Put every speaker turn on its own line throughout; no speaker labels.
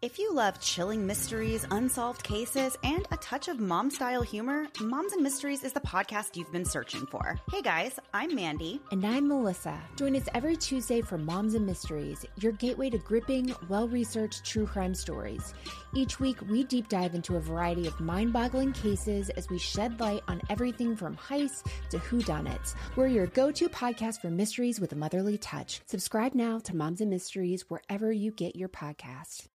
If you love chilling mysteries, unsolved cases, and a touch of mom style humor, Moms and Mysteries is the podcast you've been searching for. Hey guys, I'm Mandy.
And I'm Melissa. Join us every Tuesday for Moms and Mysteries, your gateway to gripping, well researched true crime stories. Each week, we deep dive into a variety of mind boggling cases as we shed light on everything from heists to whodunits. We're your go to podcast for mysteries with a motherly touch. Subscribe now to Moms and Mysteries wherever you get your podcasts.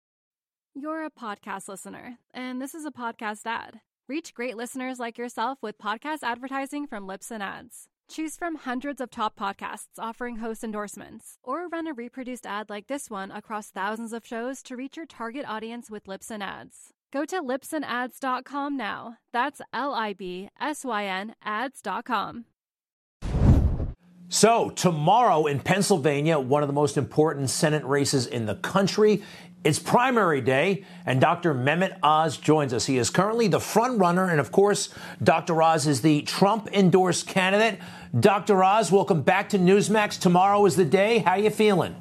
You're a podcast listener, and this is a podcast ad. Reach great listeners like yourself with podcast advertising from Libsyn Ads. Choose from hundreds of top podcasts offering host endorsements, or run a reproduced ad like this one across thousands of shows to reach your target audience with Libsyn Ads. Go to libsynads.com now. That's L I B S Y N ads.com.
So, tomorrow in Pennsylvania, one of the most important Senate races in the country. It's primary day, and Dr. Mehmet Oz joins us. He is currently the front runner, and of course, Dr. Oz is the Trump endorsed candidate. Dr. Oz, welcome back to Newsmax. Tomorrow is the day. How you feeling?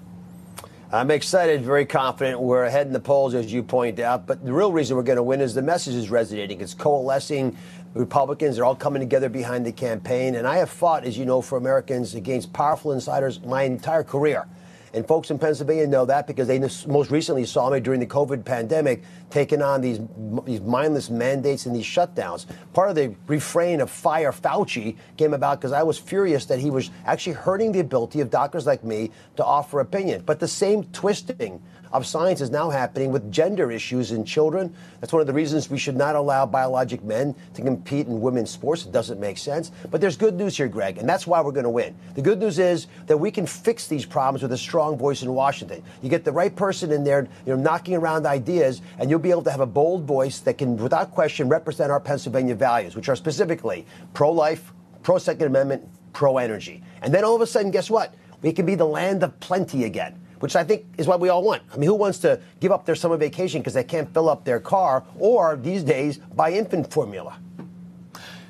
I'm excited, very confident. We're ahead in the polls, as you point out. But the real reason we're going to win is the message is resonating. It's coalescing. Republicans are all coming together behind the campaign. And I have fought, as you know, for Americans against powerful insiders my entire career. And folks in Pennsylvania know that because they most recently saw me during the COVID pandemic taking on these, these mindless mandates and these shutdowns. Part of the refrain of fire Fauci came about because I was furious that he was actually hurting the ability of doctors like me to offer opinion. But the same twisting of science is now happening with gender issues in children. That's one of the reasons we should not allow biologic men to compete in women's sports. It doesn't make sense. But there's good news here, Greg, and that's why we're going to win. The good news is that we can fix these problems with a strong voice in Washington. You get the right person in there, you know, knocking around ideas, and you'll be able to have a bold voice that can, without question, represent our Pennsylvania values, which are specifically pro-life, pro-Second Amendment, pro-energy. And then all of a sudden, guess what? We can be the land of plenty again which I think is what we all want. I mean, who wants to give up their summer vacation because they can't fill up their car or these days buy infant formula?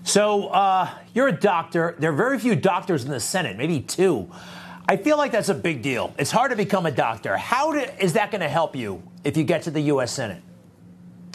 So uh, you're a doctor. There are very few doctors in the Senate, maybe two. I feel like that's a big deal. It's hard to become a doctor. How do, is that going to help you if you get to the U.S. Senate?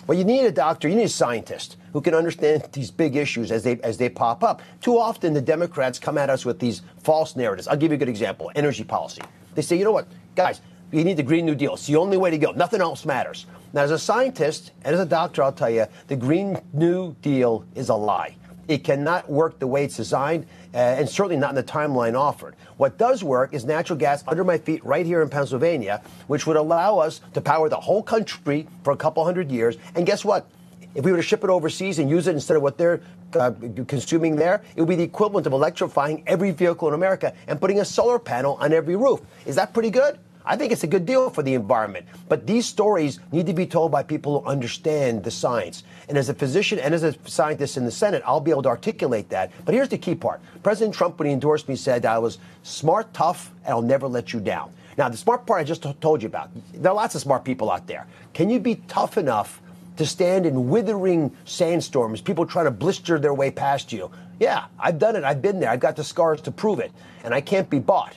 Well, you need a doctor, you need a scientist who can understand these big issues as they as they pop up. Too often the Democrats come at us with these false narratives. I'll give you a good example. Energy policy. They say, you know what? Guys, you need the Green New Deal. It's the only way to go. Nothing else matters. Now, as a scientist and as a doctor, I'll tell you, the Green New Deal is a lie. It cannot work the way it's designed, uh, and certainly not in the timeline offered. What does work is natural gas under my feet right here in Pennsylvania, which would allow us to power the whole country for a couple hundred years. And guess what? If we were to ship it overseas and use it instead of what they're uh, consuming there, it would be the equivalent of electrifying every vehicle in America and putting a solar panel on every roof. Is that pretty good? I think it's a good deal for the environment. But these stories need to be told by people who understand the science. And as a physician and as a scientist in the Senate, I'll be able to articulate that. But here's the key part President Trump, when he endorsed me, said I was smart, tough, and I'll never let you down. Now, the smart part I just told you about, there are lots of smart people out there. Can you be tough enough to stand in withering sandstorms, people trying to blister their way past you? Yeah, I've done it. I've been there. I've got the scars to prove it. And I can't be bought.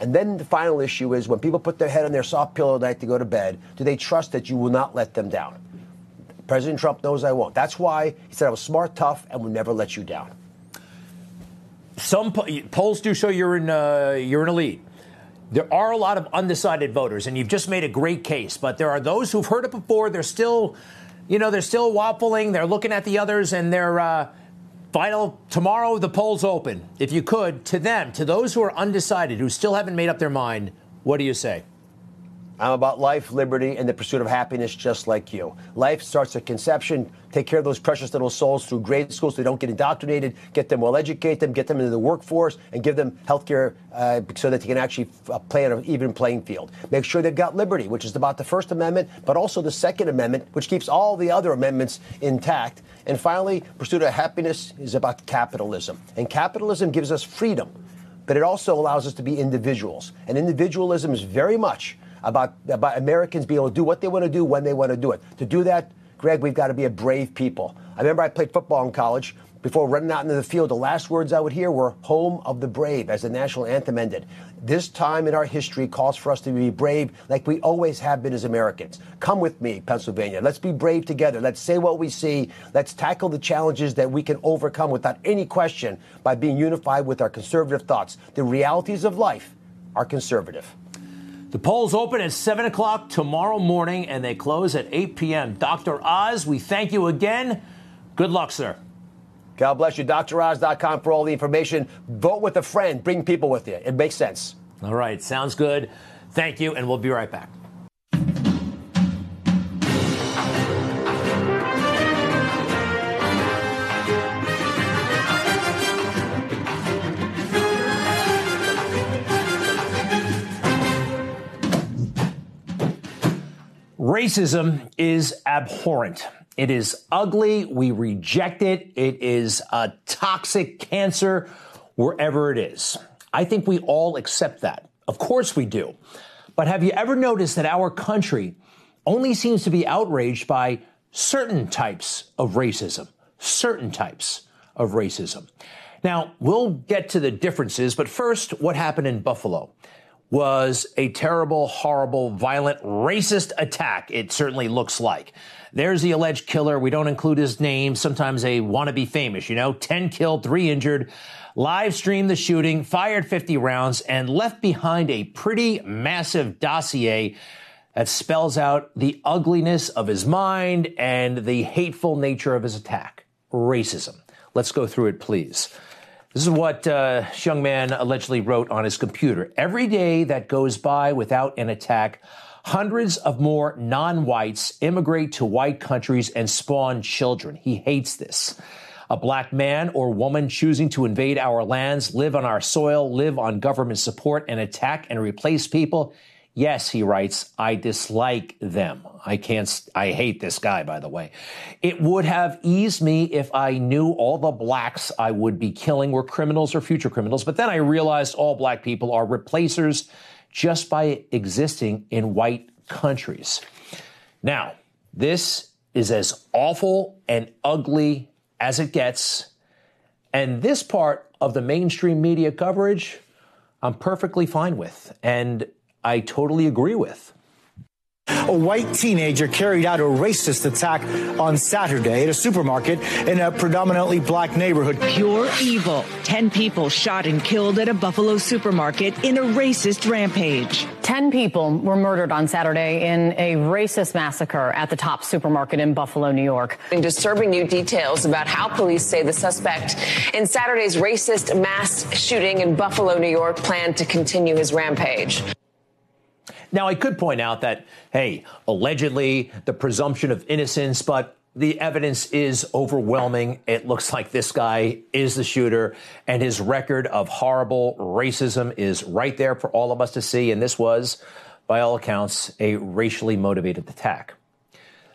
And then the final issue is when people put their head on their soft pillow at night to go to bed, do they trust that you will not let them down? President Trump knows I won't. That's why he said I was smart, tough, and will never let you down.
Some polls do show you're in uh, you're in a lead. There are a lot of undecided voters, and you've just made a great case. But there are those who've heard it before. They're still, you know, they're still waffling. They're looking at the others, and they're uh, Final tomorrow, the polls open. If you could, to them, to those who are undecided, who still haven't made up their mind, what do you say?
I'm about life, liberty, and the pursuit of happiness just like you. Life starts at conception. Take care of those precious little souls through grade school so they don't get indoctrinated. Get them well educate them, get them into the workforce, and give them health care uh, so that they can actually uh, play on an even playing field. Make sure they've got liberty, which is about the First Amendment, but also the Second Amendment, which keeps all the other amendments intact. And finally, pursuit of happiness is about capitalism. And capitalism gives us freedom, but it also allows us to be individuals. And individualism is very much about, about Americans being able to do what they want to do when they want to do it. To do that, Greg, we've got to be a brave people. I remember I played football in college before running out into the field, the last words I would hear were home of the brave as the national anthem ended. This time in our history calls for us to be brave like we always have been as Americans. Come with me, Pennsylvania. Let's be brave together. Let's say what we see. Let's tackle the challenges that we can overcome without any question by being unified with our conservative thoughts. The realities of life are conservative.
The polls open at 7 o'clock tomorrow morning and they close at 8 p.m. Dr. Oz, we thank you again. Good luck, sir.
God bless you. DrOz.com for all the information. Vote with a friend. Bring people with you. It makes sense.
All right. Sounds good. Thank you, and we'll be right back. Racism is abhorrent. It is ugly. We reject it. It is a toxic cancer wherever it is. I think we all accept that. Of course we do. But have you ever noticed that our country only seems to be outraged by certain types of racism? Certain types of racism. Now, we'll get to the differences, but first, what happened in Buffalo? Was a terrible, horrible, violent, racist attack. It certainly looks like. There's the alleged killer. We don't include his name. Sometimes they want to be famous, you know, 10 killed, three injured, live streamed the shooting, fired 50 rounds, and left behind a pretty massive dossier that spells out the ugliness of his mind and the hateful nature of his attack. Racism. Let's go through it, please. This is what uh, this young man allegedly wrote on his computer. Every day that goes by without an attack, hundreds of more non whites immigrate to white countries and spawn children. He hates this. A black man or woman choosing to invade our lands, live on our soil, live on government support, and attack and replace people Yes, he writes, I dislike them. I can't, I hate this guy, by the way. It would have eased me if I knew all the blacks I would be killing were criminals or future criminals. But then I realized all black people are replacers just by existing in white countries. Now, this is as awful and ugly as it gets. And this part of the mainstream media coverage, I'm perfectly fine with. And I totally agree with.
A white teenager carried out a racist attack on Saturday at a supermarket in a predominantly black neighborhood.
Pure evil. Ten people shot and killed at a Buffalo supermarket in a racist rampage.
Ten people were murdered on Saturday in a racist massacre at the top supermarket in Buffalo, New York.
Disturbing new details about how police say the suspect in Saturday's racist mass shooting in Buffalo, New York, planned to continue his rampage.
Now, I could point out that, hey, allegedly the presumption of innocence, but the evidence is overwhelming. It looks like this guy is the shooter, and his record of horrible racism is right there for all of us to see. And this was, by all accounts, a racially motivated attack.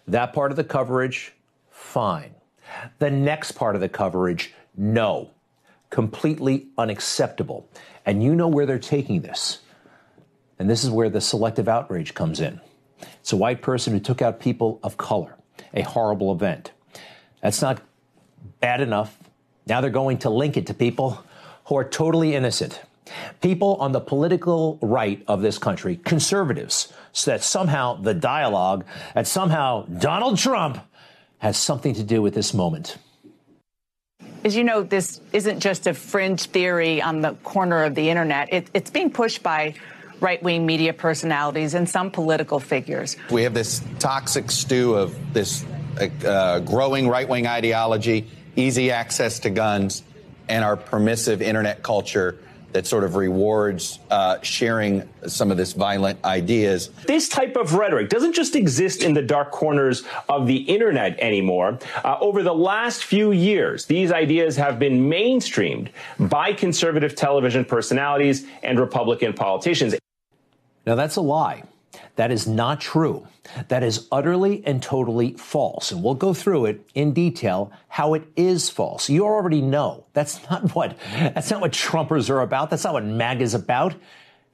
That part of the coverage, fine. The next part of the coverage, no. Completely unacceptable. And you know where they're taking this. And this is where the selective outrage comes in. It's a white person who took out people of color, a horrible event. That's not bad enough. Now they're going to link it to people who are totally innocent. People on the political right of this country, conservatives, so that somehow the dialogue, that somehow Donald Trump has something to do with this moment.
As you know, this isn't just a fringe theory on the corner of the internet. It, it's being pushed by right wing media personalities and some political figures.
We have this toxic stew of this uh, growing right wing ideology, easy access to guns, and our permissive internet culture that sort of rewards uh, sharing some of this violent ideas.
This type of rhetoric doesn't just exist in the dark corners of the internet anymore. Uh, over the last few years, these ideas have been mainstreamed by conservative television personalities and Republican politicians.
Now, that's a lie. That is not true. That is utterly and totally false. And we'll go through it in detail how it is false. You already know. That's not what, that's not what Trumpers are about. That's not what MAGA is about.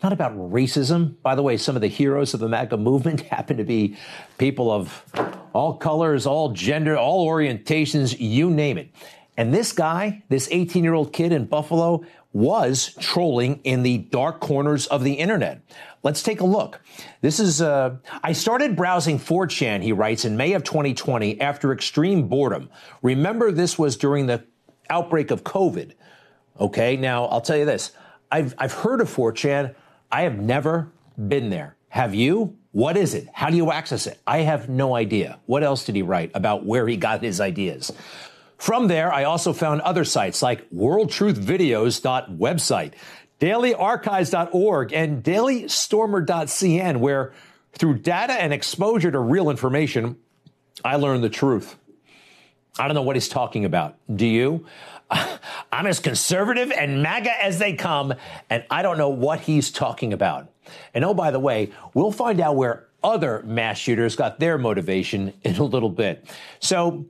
Not about racism. By the way, some of the heroes of the MAGA movement happen to be people of all colors, all gender, all orientations, you name it. And this guy, this 18 year old kid in Buffalo, was trolling in the dark corners of the internet. Let's take a look. This is, uh, I started browsing 4chan, he writes, in May of 2020 after extreme boredom. Remember, this was during the outbreak of COVID. Okay, now I'll tell you this I've, I've heard of 4chan, I have never been there. Have you? What is it? How do you access it? I have no idea. What else did he write about where he got his ideas? From there, I also found other sites like worldtruthvideos.website, dailyarchives.org, and dailystormer.cn, where through data and exposure to real information, I learned the truth. I don't know what he's talking about. Do you? I'm as conservative and MAGA as they come, and I don't know what he's talking about. And oh, by the way, we'll find out where other mass shooters got their motivation in a little bit. So,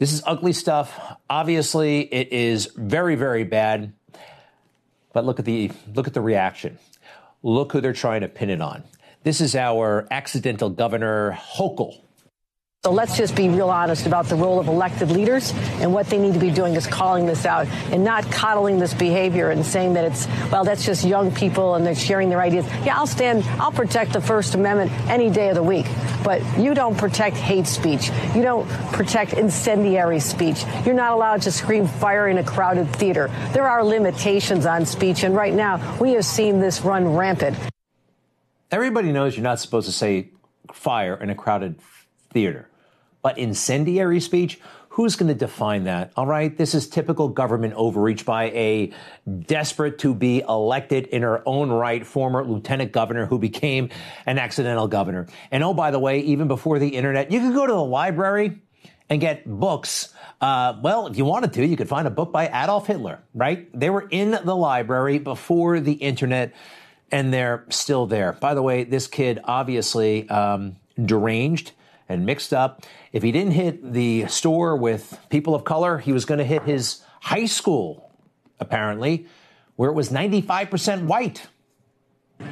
this is ugly stuff. Obviously, it is very, very bad. But look at the look at the reaction. Look who they're trying to pin it on. This is our accidental governor Hochul
so let's just be real honest about the role of elected leaders and what they need to be doing is calling this out and not coddling this behavior and saying that it's, well, that's just young people and they're sharing their ideas. Yeah, I'll stand, I'll protect the First Amendment any day of the week, but you don't protect hate speech. You don't protect incendiary speech. You're not allowed to scream fire in a crowded theater. There are limitations on speech, and right now we have seen this run rampant.
Everybody knows you're not supposed to say fire in a crowded theater. But incendiary speech, who's going to define that? All right, this is typical government overreach by a desperate to be elected in her own right former lieutenant governor who became an accidental governor. And oh, by the way, even before the internet, you could go to the library and get books. Uh, well, if you wanted to, you could find a book by Adolf Hitler, right? They were in the library before the internet, and they're still there. By the way, this kid obviously um, deranged and mixed up. If he didn't hit the store with people of color, he was going to hit his high school, apparently, where it was 95% white.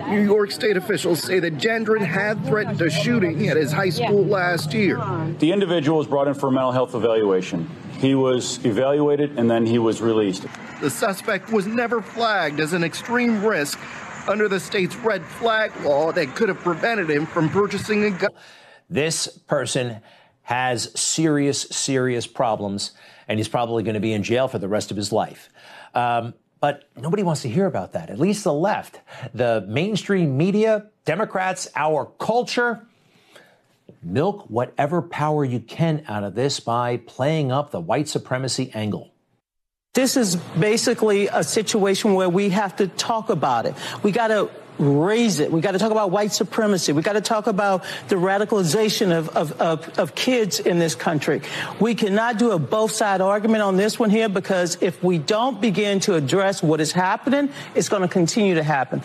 New York state officials say that Gendron had threatened a shooting at his high school last year.
The individual was brought in for a mental health evaluation. He was evaluated and then he was released.
The suspect was never flagged as an extreme risk under the state's red flag law that could have prevented him from purchasing a gun.
This person has serious, serious problems, and he's probably going to be in jail for the rest of his life. Um, but nobody wants to hear about that, at least the left. The mainstream media, Democrats, our culture, milk whatever power you can out of this by playing up the white supremacy angle.
This is basically a situation where we have to talk about it. We got to raise it. We got to talk about white supremacy. We got to talk about the radicalization of, of, of, of, kids in this country. We cannot do a both side argument on this one here because if we don't begin to address what is happening, it's going to continue to happen.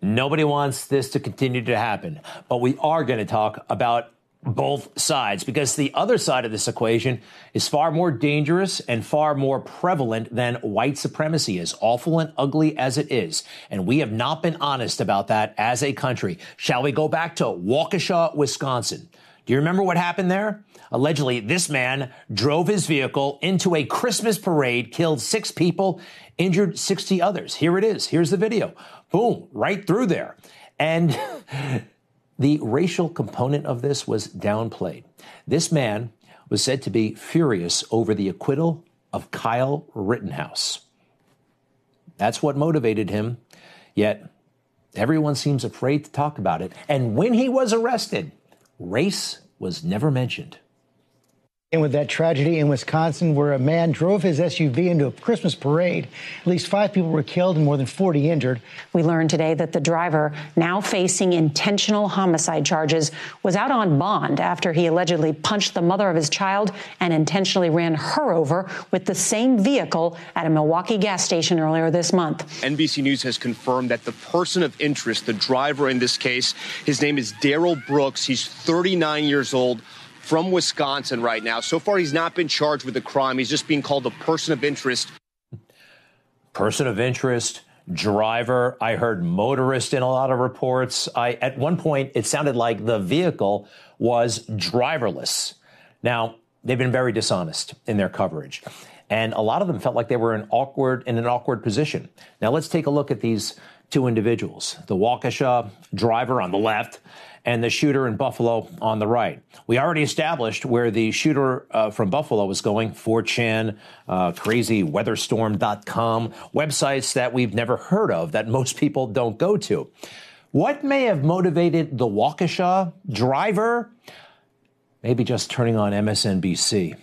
Nobody wants this to continue to happen, but we are going to talk about both sides because the other side of this equation is far more dangerous and far more prevalent than white supremacy is, awful and ugly as it is. And we have not been honest about that as a country. Shall we go back to Waukesha, Wisconsin? Do you remember what happened there? Allegedly, this man drove his vehicle into a Christmas parade, killed six people, injured 60 others. Here it is. Here's the video. Boom, right through there. And The racial component of this was downplayed. This man was said to be furious over the acquittal of Kyle Rittenhouse. That's what motivated him, yet everyone seems afraid to talk about it. And when he was arrested, race was never mentioned.
And with that tragedy in Wisconsin where a man drove his SUV into a Christmas parade. At least five people were killed and more than 40 injured.
We learned today that the driver, now facing intentional homicide charges, was out on bond after he allegedly punched the mother of his child and intentionally ran her over with the same vehicle at a Milwaukee gas station earlier this month.
NBC News has confirmed that the person of interest, the driver in this case, his name is Darrell Brooks. He's 39 years old from Wisconsin right now. So far, he's not been charged with a crime. He's just being called a person of interest.
Person of interest, driver. I heard motorist in a lot of reports. I, at one point, it sounded like the vehicle was driverless. Now, they've been very dishonest in their coverage. and a lot of them felt like they were in awkward in an awkward position. Now let's take a look at these two individuals: the Waukesha driver on the left and the shooter in Buffalo on the right. We already established where the shooter uh, from Buffalo was going 4chan, uh, crazyweatherstorm.com, websites that we've never heard of that most people don't go to. What may have motivated the Waukesha driver? Maybe just turning on MSNBC.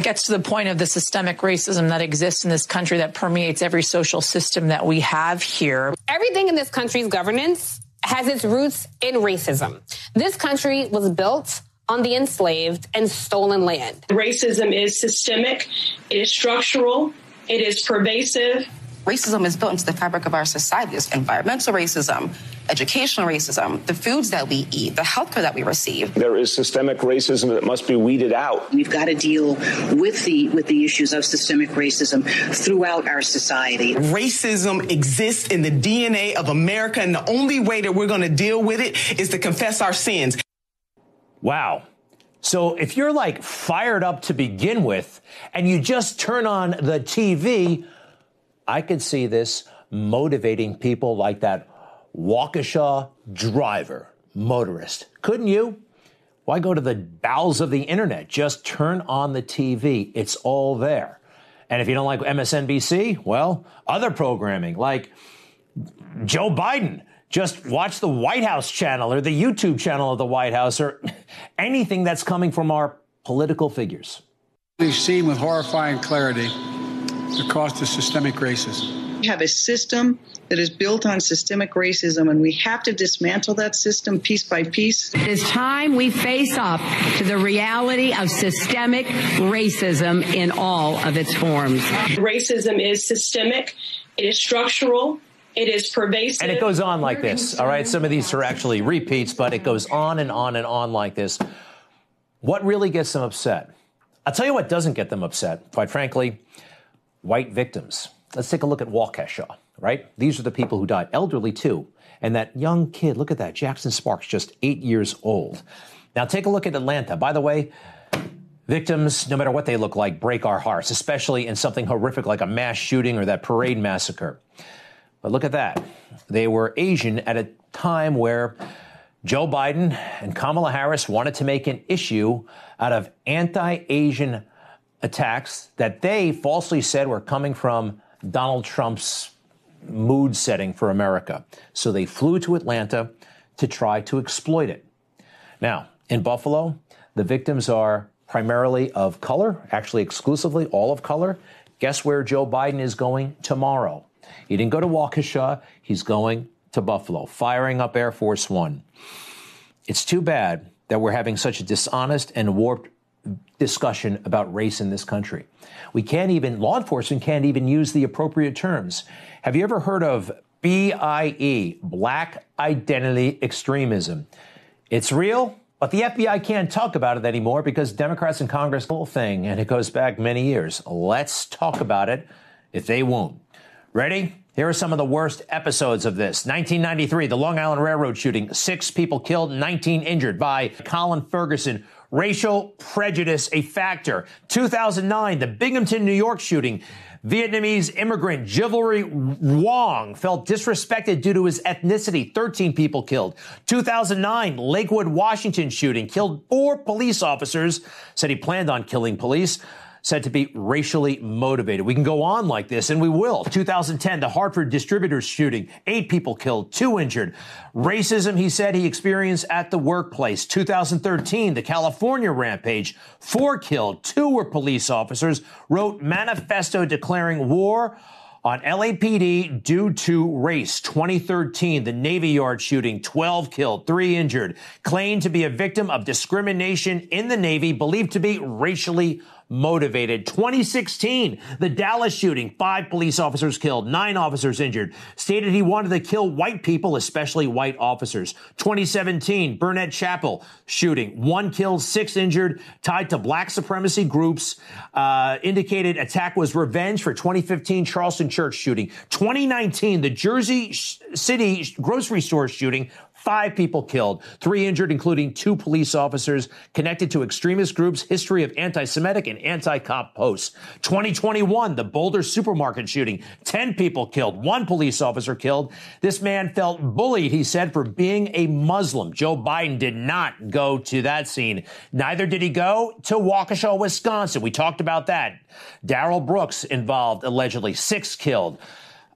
It gets to the point of the systemic racism that exists in this country that permeates every social system that we have here.
Everything in this country's governance has its roots in racism. This country was built on the enslaved and stolen land.
Racism is systemic, it is structural, it is pervasive.
Racism is built into the fabric of our society. There's environmental racism, educational racism, the foods that we eat, the healthcare that we receive.
There is systemic racism that must be weeded out.
We've got to deal with the with the issues of systemic racism throughout our society.
Racism exists in the DNA of America, and the only way that we're going to deal with it is to confess our sins.
Wow. So if you're like fired up to begin with and you just turn on the TV, I could see this motivating people like that Waukesha driver, motorist. Couldn't you? Why go to the bowels of the internet? Just turn on the TV. It's all there. And if you don't like MSNBC, well, other programming like Joe Biden. Just watch the White House channel or the YouTube channel of the White House or anything that's coming from our political figures.
We've seen with horrifying clarity the cost of systemic racism.
We have a system that is built on systemic racism, and we have to dismantle that system piece by piece.
It is time we face up to the reality of systemic racism in all of its forms.
Racism is systemic, it is structural. It is pervasive.
And it goes on like this. All right. Some of these are actually repeats, but it goes on and on and on like this. What really gets them upset? I'll tell you what doesn't get them upset, quite frankly white victims. Let's take a look at Waukesha, right? These are the people who died, elderly too. And that young kid, look at that, Jackson Sparks, just eight years old. Now take a look at Atlanta. By the way, victims, no matter what they look like, break our hearts, especially in something horrific like a mass shooting or that parade massacre. But look at that. They were Asian at a time where Joe Biden and Kamala Harris wanted to make an issue out of anti Asian attacks that they falsely said were coming from Donald Trump's mood setting for America. So they flew to Atlanta to try to exploit it. Now, in Buffalo, the victims are primarily of color, actually exclusively all of color. Guess where Joe Biden is going tomorrow? He didn't go to Waukesha, he's going to Buffalo, firing up Air Force One. It's too bad that we're having such a dishonest and warped discussion about race in this country. We can't even, law enforcement can't even use the appropriate terms. Have you ever heard of BIE, Black Identity Extremism? It's real, but the FBI can't talk about it anymore because Democrats in Congress, whole thing, and it goes back many years. Let's talk about it if they won't. Ready? Here are some of the worst episodes of this. 1993, the Long Island Railroad shooting. Six people killed, 19 injured by Colin Ferguson. Racial prejudice a factor. 2009, the Binghamton, New York shooting. Vietnamese immigrant Jiverly Wong felt disrespected due to his ethnicity. 13 people killed. 2009, Lakewood, Washington shooting killed four police officers. Said he planned on killing police said to be racially motivated. We can go on like this, and we will. 2010, the Hartford distributors shooting, eight people killed, two injured. Racism, he said he experienced at the workplace. 2013, the California rampage, four killed, two were police officers, wrote manifesto declaring war on LAPD due to race. 2013, the Navy Yard shooting, 12 killed, three injured, claimed to be a victim of discrimination in the Navy, believed to be racially motivated. 2016, the Dallas shooting, five police officers killed, nine officers injured, stated he wanted to kill white people, especially white officers. 2017, Burnette Chapel shooting, one killed, six injured, tied to black supremacy groups, uh, indicated attack was revenge for 2015 Charleston Church shooting. 2019, the Jersey City grocery store shooting, Five people killed, three injured, including two police officers connected to extremist groups, history of anti Semitic and anti cop posts. 2021, the Boulder supermarket shooting, 10 people killed, one police officer killed. This man felt bullied, he said, for being a Muslim. Joe Biden did not go to that scene. Neither did he go to Waukesha, Wisconsin. We talked about that. Darrell Brooks involved, allegedly, six killed.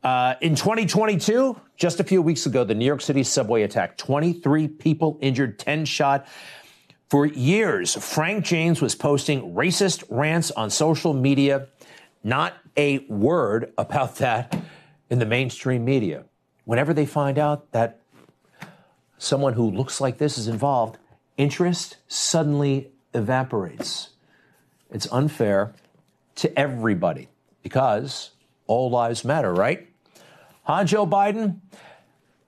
Uh, in 2022, just a few weeks ago, the New York City subway attack, 23 people injured, 10 shot. For years, Frank James was posting racist rants on social media. Not a word about that in the mainstream media. Whenever they find out that someone who looks like this is involved, interest suddenly evaporates. It's unfair to everybody because all lives matter, right? Huh, Joe Biden?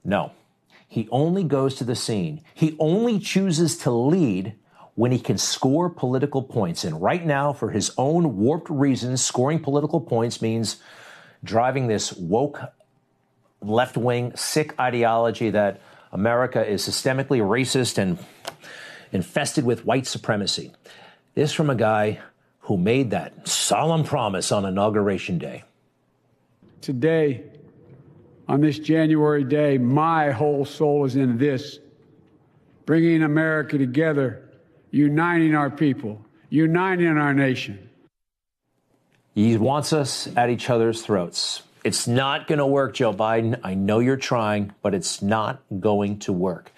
No. He only goes to the scene. He only chooses to lead when he can score political points. And right now, for his own warped reasons, scoring political points means driving this woke, left wing, sick ideology that America is systemically racist and infested with white supremacy. This from a guy who made that solemn promise on Inauguration Day.
Today, on this January day, my whole soul is in this bringing America together, uniting our people, uniting our nation.
He wants us at each other's throats. It's not going to work, Joe Biden. I know you're trying, but it's not going to work.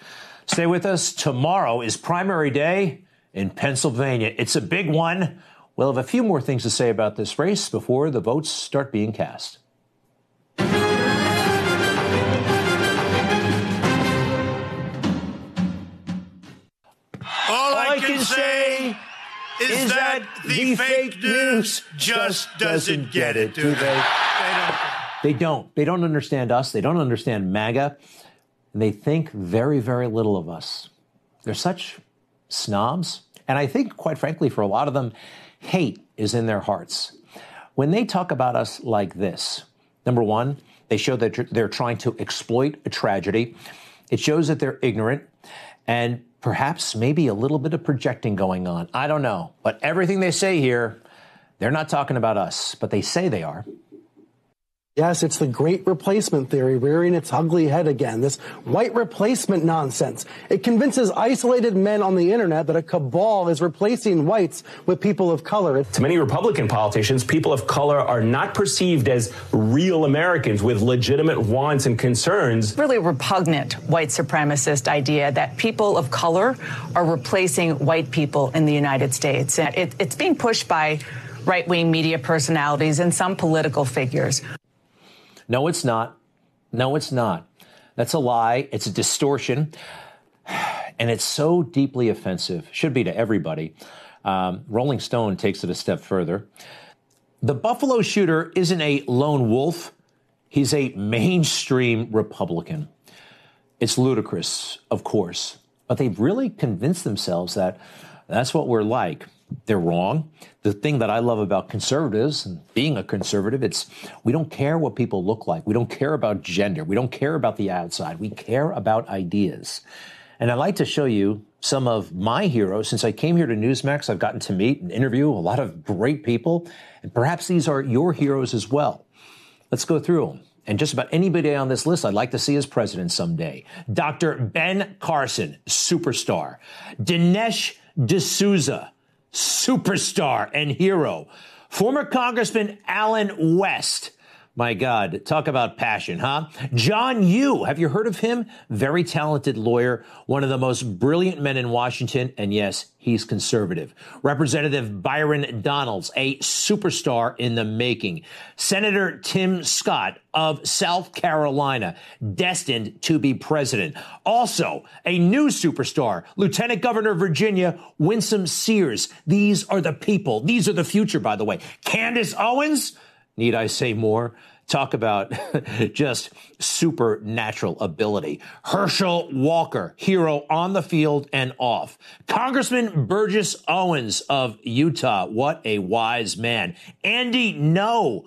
Stay with us. Tomorrow is primary day in Pennsylvania. It's a big one. We'll have a few more things to say about this race before the votes start being cast.
Is that the fake news just doesn't get it, do they?
They don't. They don't understand us. They don't understand MAGA. And they think very, very little of us. They're such snobs. And I think, quite frankly, for a lot of them, hate is in their hearts. When they talk about us like this, number one, they show that they're trying to exploit a tragedy. It shows that they're ignorant and perhaps maybe a little bit of projecting going on. I don't know. But everything they say here, they're not talking about us, but they say they are.
Yes, it's the great replacement theory rearing its ugly head again. This white replacement nonsense. It convinces isolated men on the internet that a cabal is replacing whites with people of color.
To many Republican politicians, people of color are not perceived as real Americans with legitimate wants and concerns.
Really repugnant white supremacist idea that people of color are replacing white people in the United States. It, it's being pushed by right wing media personalities and some political figures.
No, it's not. No, it's not. That's a lie. It's a distortion. And it's so deeply offensive, should be to everybody. Um, Rolling Stone takes it a step further. The Buffalo shooter isn't a lone wolf, he's a mainstream Republican. It's ludicrous, of course, but they've really convinced themselves that that's what we're like they're wrong. The thing that I love about conservatives and being a conservative, it's we don't care what people look like. We don't care about gender. We don't care about the outside. We care about ideas. And I'd like to show you some of my heroes. Since I came here to Newsmax, I've gotten to meet and interview a lot of great people. And perhaps these are your heroes as well. Let's go through them. And just about anybody on this list I'd like to see as president someday. Dr. Ben Carson, superstar. Dinesh D'Souza, superstar and hero. Former Congressman Allen West. My God, talk about passion, huh? John Yoo, have you heard of him? Very talented lawyer, one of the most brilliant men in Washington, and yes, he's conservative. Representative Byron Donalds, a superstar in the making. Senator Tim Scott of South Carolina, destined to be president. Also, a new superstar, Lieutenant Governor of Virginia, Winsome Sears. These are the people. These are the future, by the way. Candace Owens, Need I say more? Talk about just supernatural ability. Herschel Walker, hero on the field and off. Congressman Burgess Owens of Utah, what a wise man. Andy Ngo,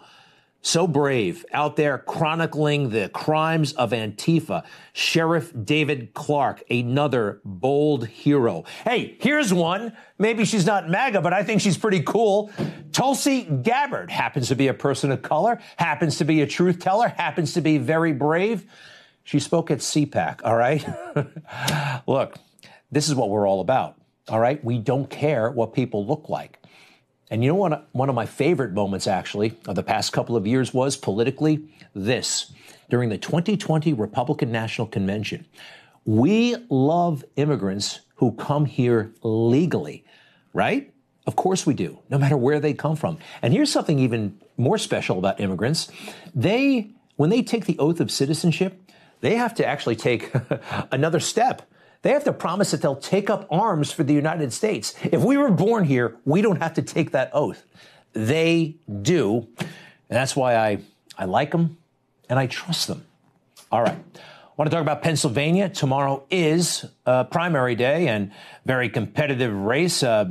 so brave out there chronicling the crimes of Antifa. Sheriff David Clarke, another bold hero. Hey, here's one. Maybe she's not MAGA, but I think she's pretty cool. Tulsi Gabbard happens to be a person of color, happens to be a truth teller, happens to be very brave. She spoke at CPAC, all right? Look, this is what we're all about, all right? We don't care what people look like. And you know what? One of my favorite moments, actually, of the past couple of years was politically this during the 2020 Republican National Convention. We love immigrants who come here legally, right? Of course we do, no matter where they come from. And here's something even more special about immigrants. They, when they take the oath of citizenship, they have to actually take another step. They have to promise that they'll take up arms for the United States. If we were born here, we don't have to take that oath. They do. And that's why I, I like them and I trust them. All right. I want to talk about Pennsylvania. Tomorrow is uh, primary day and very competitive race. Uh,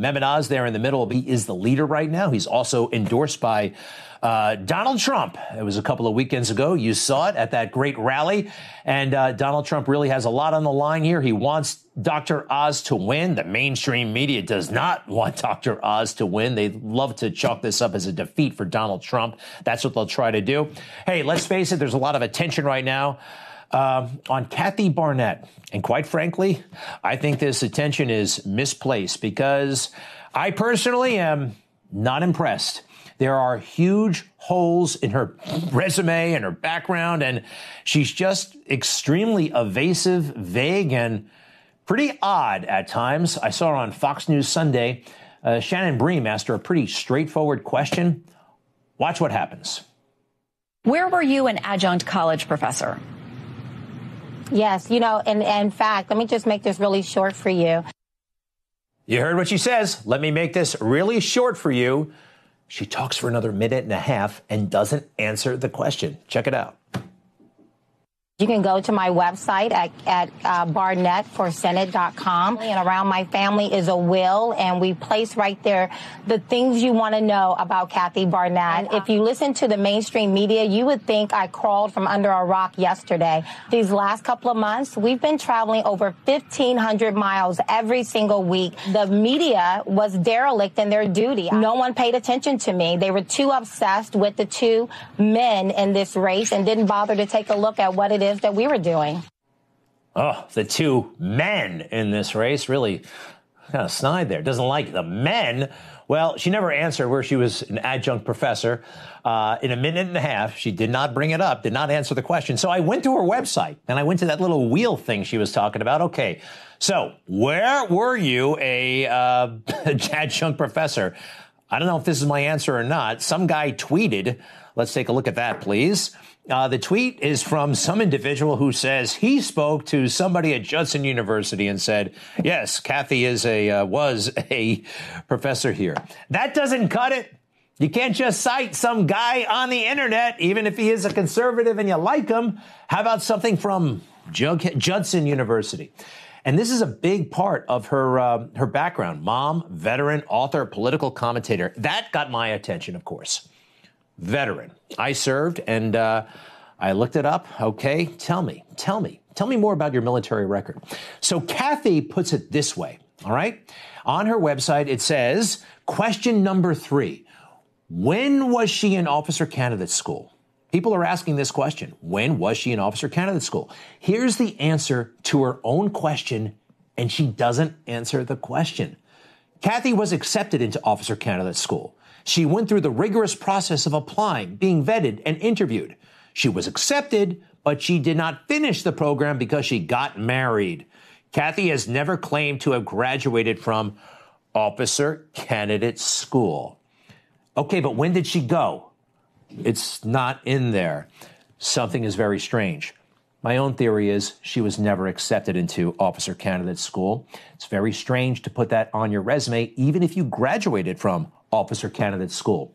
there in the middle. He is the leader right now. He's also endorsed by uh, Donald Trump, it was a couple of weekends ago. You saw it at that great rally. And uh, Donald Trump really has a lot on the line here. He wants Dr. Oz to win. The mainstream media does not want Dr. Oz to win. They love to chalk this up as a defeat for Donald Trump. That's what they'll try to do. Hey, let's face it, there's a lot of attention right now. Uh, on Kathy Barnette. And quite frankly, I think this attention is misplaced because I personally am not impressed. There are huge holes in her resume and her background, and she's just extremely evasive, vague, and pretty odd at times. I saw her on Fox News Sunday. Uh, Shannon Bream asked her a pretty straightforward question. Watch what happens.
Where were you an adjunct college professor?
Yes, you know, and, and in fact, let me just make this really short for you.
You heard what she says. Let me make this really short for you. She talks for another minute and a half and doesn't answer the question. Check it out.
You can go to my website at, at uh, barnettforsenate.com. And around my family is a will, and we place right there the things you want to know about Kathy Barnette. If you listen to the mainstream media, you would think I crawled from under a rock yesterday. These last couple of months, we've been traveling over 1,500 miles every single week. The media was derelict in their duty. No one paid attention to me. They were too obsessed with the two men in this race and didn't bother to take a look at what it is that we were doing.
Oh, the two men in this race really kind of snide there. Doesn't like the men. Well, she never answered where she was an adjunct professor. Uh, in a minute and a half, she did not bring it up, did not answer the question. So I went to her website and I went to that little wheel thing she was talking about. Okay, so where were you a uh, adjunct professor? I don't know if this is my answer or not. Some guy tweeted. Let's take a look at that, please. Uh, the tweet is from some individual who says he spoke to somebody at Judson University and said, "Yes, Kathy is a uh, was a professor here." That doesn't cut it. You can't just cite some guy on the internet, even if he is a conservative and you like him. How about something from Judson University? And this is a big part of her uh, her background: mom, veteran, author, political commentator. That got my attention, of course veteran. I served and uh, I looked it up. Okay, tell me, tell me, tell me more about your military record. So Kathy puts it this way, all right? On her website, it says, question number three When was she in officer candidate school? People are asking this question. When was she in officer candidate school? Here's the answer to her own question, and she doesn't answer the question. Kathy was accepted into officer candidate school. She went through the rigorous process of applying, being vetted, and interviewed. She was accepted, but she did not finish the program because she got married. Kathy has never claimed to have graduated from Officer Candidate School. Okay, but when did she go? It's not in there. Something is very strange. My own theory is she was never accepted into officer candidate school. It's very strange to put that on your resume, even if you graduated from officer candidate school.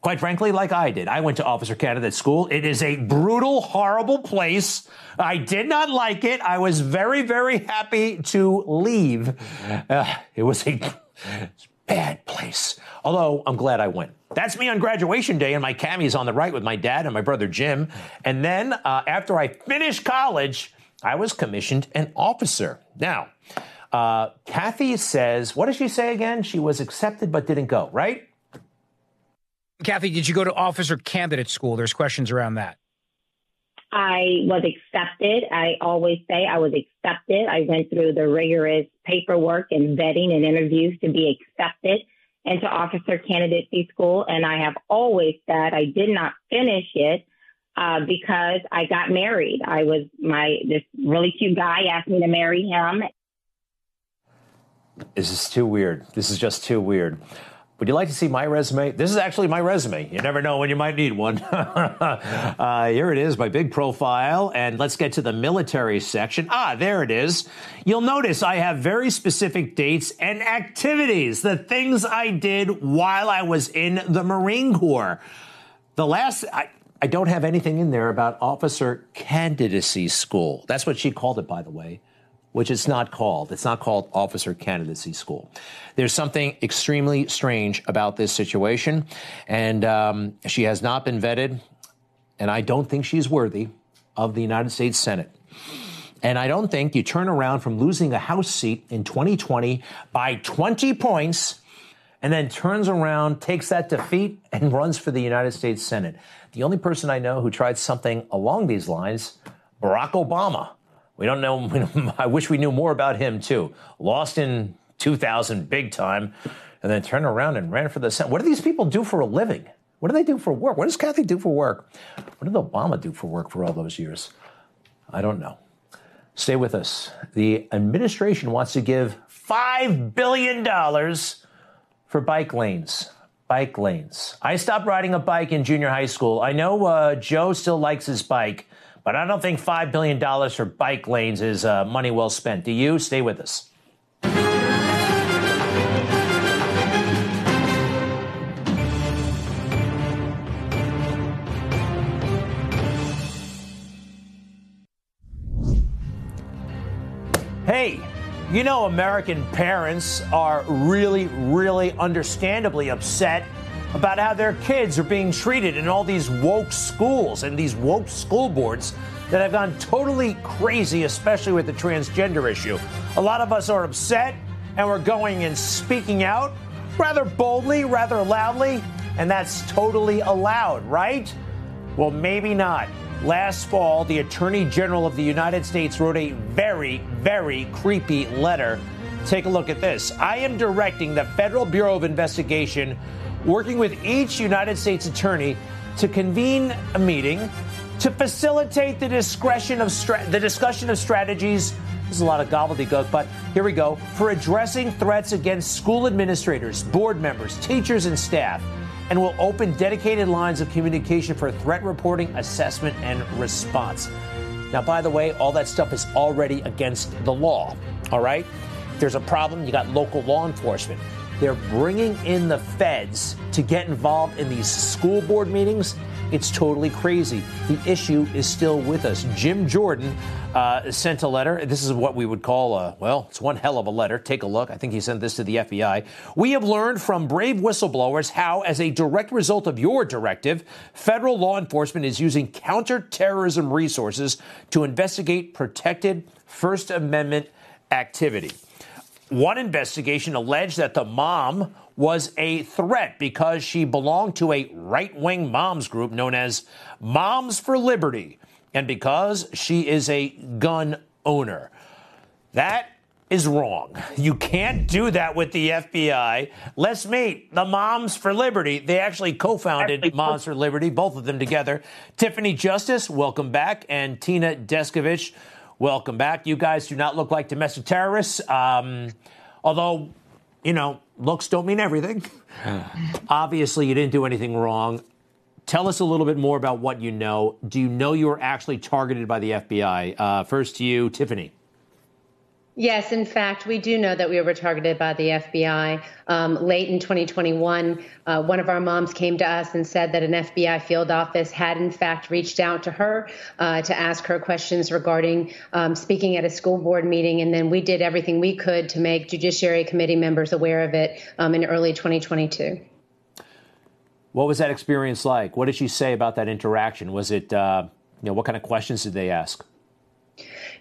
Quite frankly, like I did, I went to officer candidate school. It is a brutal, horrible place. I did not like it. I was very, very happy to leave. Uh, it was a bad place. Although I'm glad I went. That's me on graduation day, and my cammy's on the right with my dad and my brother Jim. And then uh, after I finished college, I was commissioned an officer. Now, uh, Kathy says, what does she say again? She was accepted but didn't go, right?
Kathy, did you go to officer candidate school? There's questions around that.
I was accepted. I always say I was accepted. I went through the rigorous paperwork and vetting and interviews to be accepted into officer candidacy school. And I have always said I did not finish it uh, because I got married. I was my, this really cute guy asked me to marry him.
This is too weird. This is just too weird. Would you like to see my resume? This is actually my resume. You never know when you might need one. uh, here it is, my big profile. And let's get to the military section. Ah, there it is. You'll notice I have very specific dates and activities, the things I did while I was in the Marine Corps. The last, I, I don't have anything in there about officer candidacy school. That's what she called it, by the way which it's not called. It's not called Officer Candidacy School. There's something extremely strange about this situation, and um, she has not been vetted, and I don't think she's worthy of the United States Senate. And I don't think you turn around from losing a House seat in 2020 by 20 points and then turns around, takes that defeat, and runs for the United States Senate. The only person I know who tried something along these lines, Barack Obama. We don't know. I wish we knew more about him too. Lost in 2000 big time, and then turned around and ran for the Senate. What do these people do for a living? What do they do for work? What does Kathy do for work? What did Obama do for work for all those years? I don't know. Stay with us. The administration wants to give $5 billion for bike lanes. Bike lanes. I stopped riding a bike in junior high school. I know uh, Joe still likes his bike. But I don't think $5 billion for bike lanes is uh, money well spent. Do you? Stay with us. Hey, you know, American parents are really, really understandably upset about how their kids are being treated in all these woke schools and these woke school boards that have gone totally crazy, especially with the transgender issue. A lot of us are upset and we're going and speaking out rather boldly, rather loudly, and that's totally allowed, right? Well, maybe not. Last fall, the Attorney General of the United States wrote a very, very creepy letter. Take a look at this. I am directing the Federal Bureau of Investigation working with each United States attorney to convene a meeting to facilitate the discretion of stra- the discussion of strategies. There's a lot of gobbledygook, but here we go. For addressing threats against school administrators, board members, teachers, and staff, and will open dedicated lines of communication for threat reporting, assessment, and response. Now, by the way, all that stuff is already against the law. All right? If there's a problem, you got local law enforcement. They're bringing in the feds to get involved in these school board meetings. It's totally crazy. The issue is still with us. Jim Jordan uh, sent a letter. This is what we would call a, well, it's one hell of a letter. Take a look. I think he sent this to the FBI. We have learned from brave whistleblowers how, as a direct result of your directive, federal law enforcement is using counterterrorism resources to investigate protected First Amendment activity. One investigation alleged that the mom was a threat because she belonged to a right wing moms group known as Moms for Liberty and because she is a gun owner. That is wrong. You can't do that with the FBI. Let's meet the Moms for Liberty. They actually co founded Moms for Liberty, both of them together. Tiffany Justice, welcome back, and Tina Descovich welcome back. You guys do not look like domestic terrorists, um, although, you know, looks don't mean everything. Obviously, you didn't do anything wrong. Tell us a little bit more about what you know. Do you know you were actually targeted by the FBI? Uh, first to you, Tiffany.
Yes, in fact, we do know that we were targeted by the FBI. Um, late in 2021, uh, one of our moms came to us and said that an FBI field office had, in fact, reached out to her uh, to ask her questions regarding um, speaking at a school board meeting. And then we did everything we could to make Judiciary Committee members aware of it um, in early 2022.
What was that experience like? What did she say about that interaction? Was it, uh, you know, what kind of questions did they ask?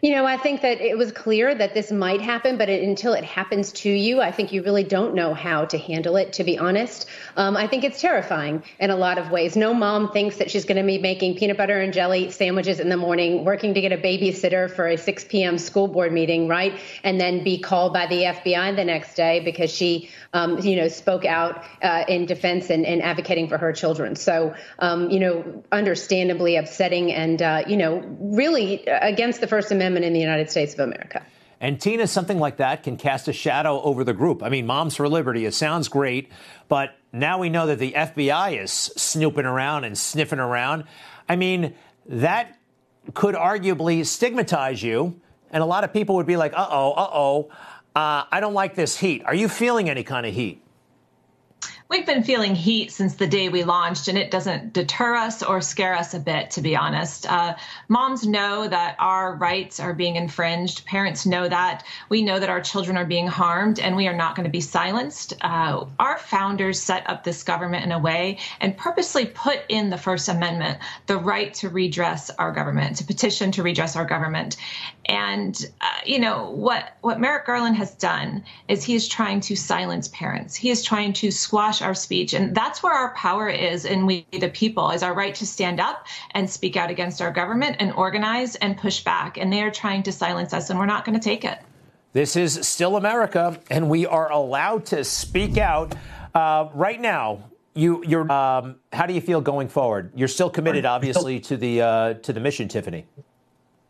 You know, I think that it was clear that this might happen, but it, until it happens to you, I think you really don't know how to handle it, to be honest. Um, I think it's terrifying in a lot of ways. No mom thinks that she's going to be making peanut butter and jelly sandwiches in the morning, working to get a babysitter for a 6 p.m. school board meeting, right? And then be called by the FBI the next day because she, um, you know, spoke out uh, in defense and, and, advocating for her children. So, um, you know, understandably upsetting and, uh, you know, really against the First Amendment in the United States of America.
And Tina, something like that can cast a shadow over the group. I mean, Moms for Liberty, it sounds great, but now we know that the FBI is snooping around and sniffing around. I mean, that could arguably stigmatize you. And a lot of people would be like, uh oh, uh oh, I don't like this heat. Are you feeling any kind of heat?
We've been feeling heat since the day we launched, and it doesn't deter us or scare us a bit, to be honest. Uh, moms know that our rights are being infringed. Parents know that. We know that our children are being harmed, and we are not going to be silenced. Uh, our founders set up this government in a way and purposely put in the First Amendment the right to redress our government, to petition to redress our government. And uh, you know what what Merrick Garland has done is he is trying to silence parents. He is trying to squash our speech, and that's where our power is. And we, the people, is our right to stand up and speak out against our government and organize and push back. And they are trying to silence us, and we're not going to take it.
This is still America, and we are allowed to speak out. Uh, right now, you, you're. Um, how do you feel going forward? You're still committed, obviously, to the uh, to the mission, Tiffany.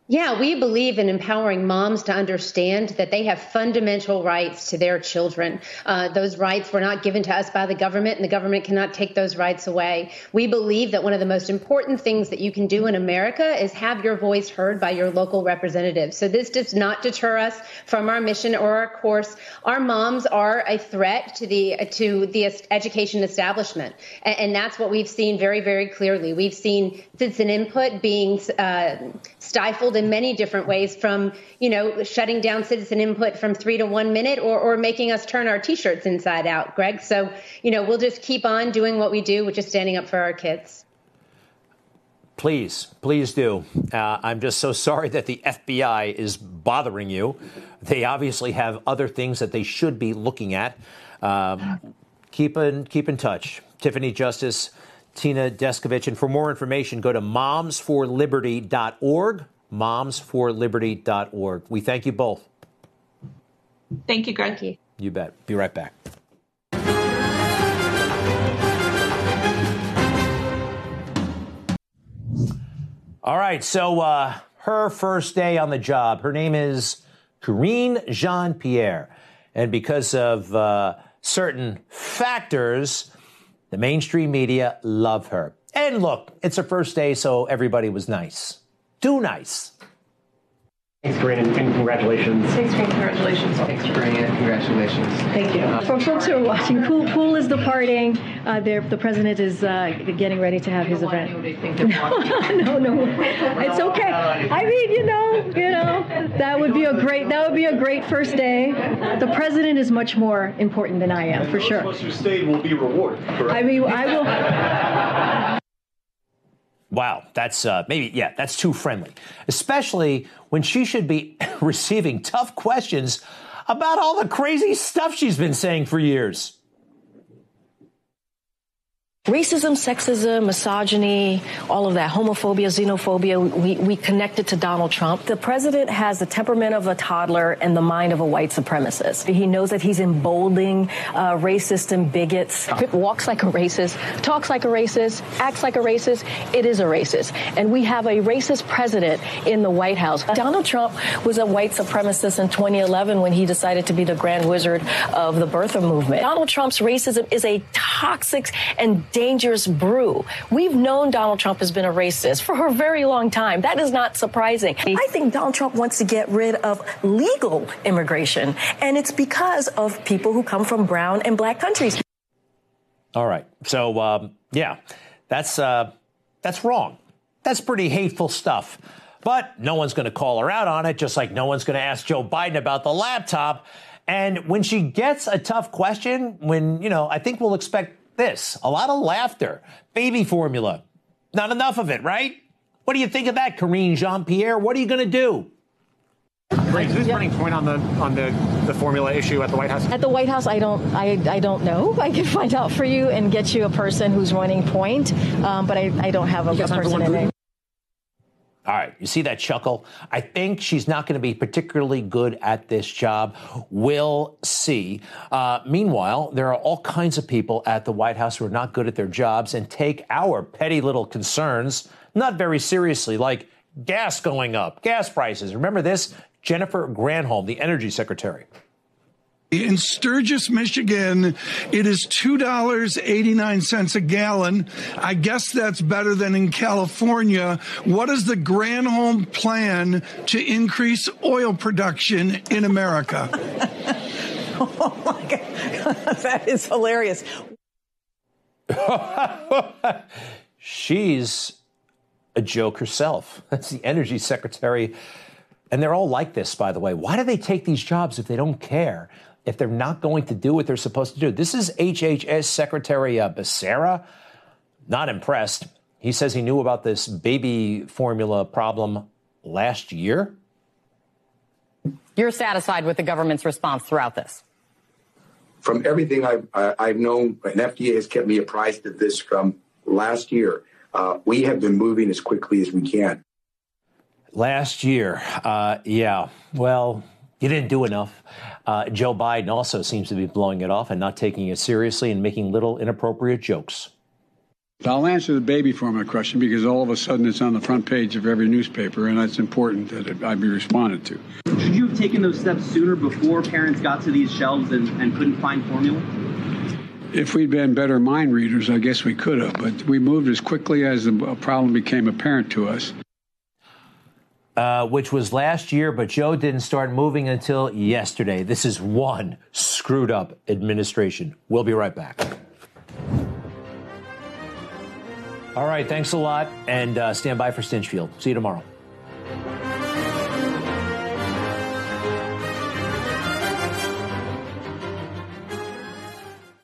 Yeah, we believe in empowering moms to understand that they have fundamental rights to their children. Uh, those rights were not given to us by the government, and the government cannot take those rights away. We believe that one of the most important things that you can do in America is have your voice heard by your local representatives. So this does not deter us from our mission or our course. Our moms are a threat to the to the education establishment, and, and that's what we've seen very, very clearly. We've seen citizen input being uh, stifled in many different ways from, you know, shutting down citizen input from three to one minute or, or making us turn our t-shirts inside out, Greg. So, you know, we'll just keep on doing what we do, which is standing up for our kids.
Please, please do. Uh, I'm just so sorry that the FBI is bothering you. They obviously have other things that they should be looking at. Um, keep in keep in touch. Tiffany Justice, Tina Descovich, and for more information, go to momsforliberty.org momsforliberty.org. We thank you both.
Thank you, Greg. Thank you.
You bet. Be right back. All right, so uh, her first day on the job, her name is Karine Jean Pierre. And because of uh, certain factors, the mainstream media love her. And look, it's her first day, so everybody was nice too nice.
Thanks, Karine, and congratulations.
Thanks, Karine. Congratulations.
Thanks, Karine. Congratulations.
Thank you. Uh, For folks who are watching, Cool Cool is departing. Uh, the president is uh, getting ready to have his event. no, no, it's okay. I mean, you know, you know, that would be a great. That would be a great first day. The president is much more important than I am, for sure.
Those who stayed will be rewarded. Correct?
I mean, I will.
Wow, that's uh, maybe, yeah, that's too friendly, especially when she should be receiving tough questions about all the crazy stuff she's been saying for years.
Racism, sexism, misogyny, all of that, homophobia, xenophobia, we, we connect it to Donald Trump. The president has the temperament of a toddler and the mind of a white supremacist. He knows that he's emboldening uh, racists and bigots. Walks like a racist, talks like a racist, acts like a racist. It is a racist. And we have a racist president in the White House. Donald Trump was a white supremacist in 2011 when he decided to be the grand wizard of the birther movement. Donald Trump's racism is a toxic and dangerous brew. We've known Donald Trump has been a racist for a very long time. That is not surprising. I think Donald Trump wants to get rid of legal immigration, and it's because of people who come from brown and black countries.
All right. So, um, yeah, that's, uh, that's wrong. That's pretty hateful stuff. But no one's going to call her out on it, just like no one's going to ask Joe Biden about the laptop. And when she gets a tough question, when, you know, I think we'll expect this a lot of laughter. Baby formula. Not enough of it, right? What do you think of that, Karine Jean Pierre? What are you going to do?
Great. Who's running point on the on the, the formula issue at the White House?
At the White House, I don't, I, I don't know. I can find out for you and get you a person who's running point, um, but I, I don't have a, a person in name.
All right, you see that chuckle? I think she's not going to be particularly good at this job. We'll see. Uh, meanwhile, there are all kinds of people at the White House who are not good at their jobs and take our petty little concerns not very seriously, like gas going up, gas prices. Remember this? Jennifer Granholm, the energy secretary.
In Sturgis, Michigan, it is $2.89 a gallon. I guess that's better than in California. What is the Granholm plan to increase oil production in America?
oh my God. that is hilarious.
She's a joke herself. That's the energy secretary. And they're all like this, by the way. Why do they take these jobs if they don't care? If they're not going to do what they're supposed to do. This is HHS Secretary uh, Becerra. Not impressed. He says he knew about this baby formula problem last year.
You're satisfied with the government's response throughout this?
From everything I've, I've known, and FDA has kept me apprised of this from last year, uh, we have been moving as quickly as we can.
Last year, uh, yeah. Well, you didn't do enough. Uh, Joe Biden also seems to be blowing it off and not taking it seriously and making little inappropriate jokes.
I'll answer the baby formula question because all of a sudden it's on the front page of every newspaper, and it's important that it, I be responded to.
Should you have taken those steps sooner before parents got to these shelves and, and couldn't find formula?
If we'd been better mind readers, I guess we could have, but we moved as quickly as the problem became apparent to us.
Uh, which was last year, but Joe didn't start moving until yesterday. This is one screwed up administration. We'll be right back. All right, thanks a lot, and uh, stand by for Stinchfield. See you tomorrow.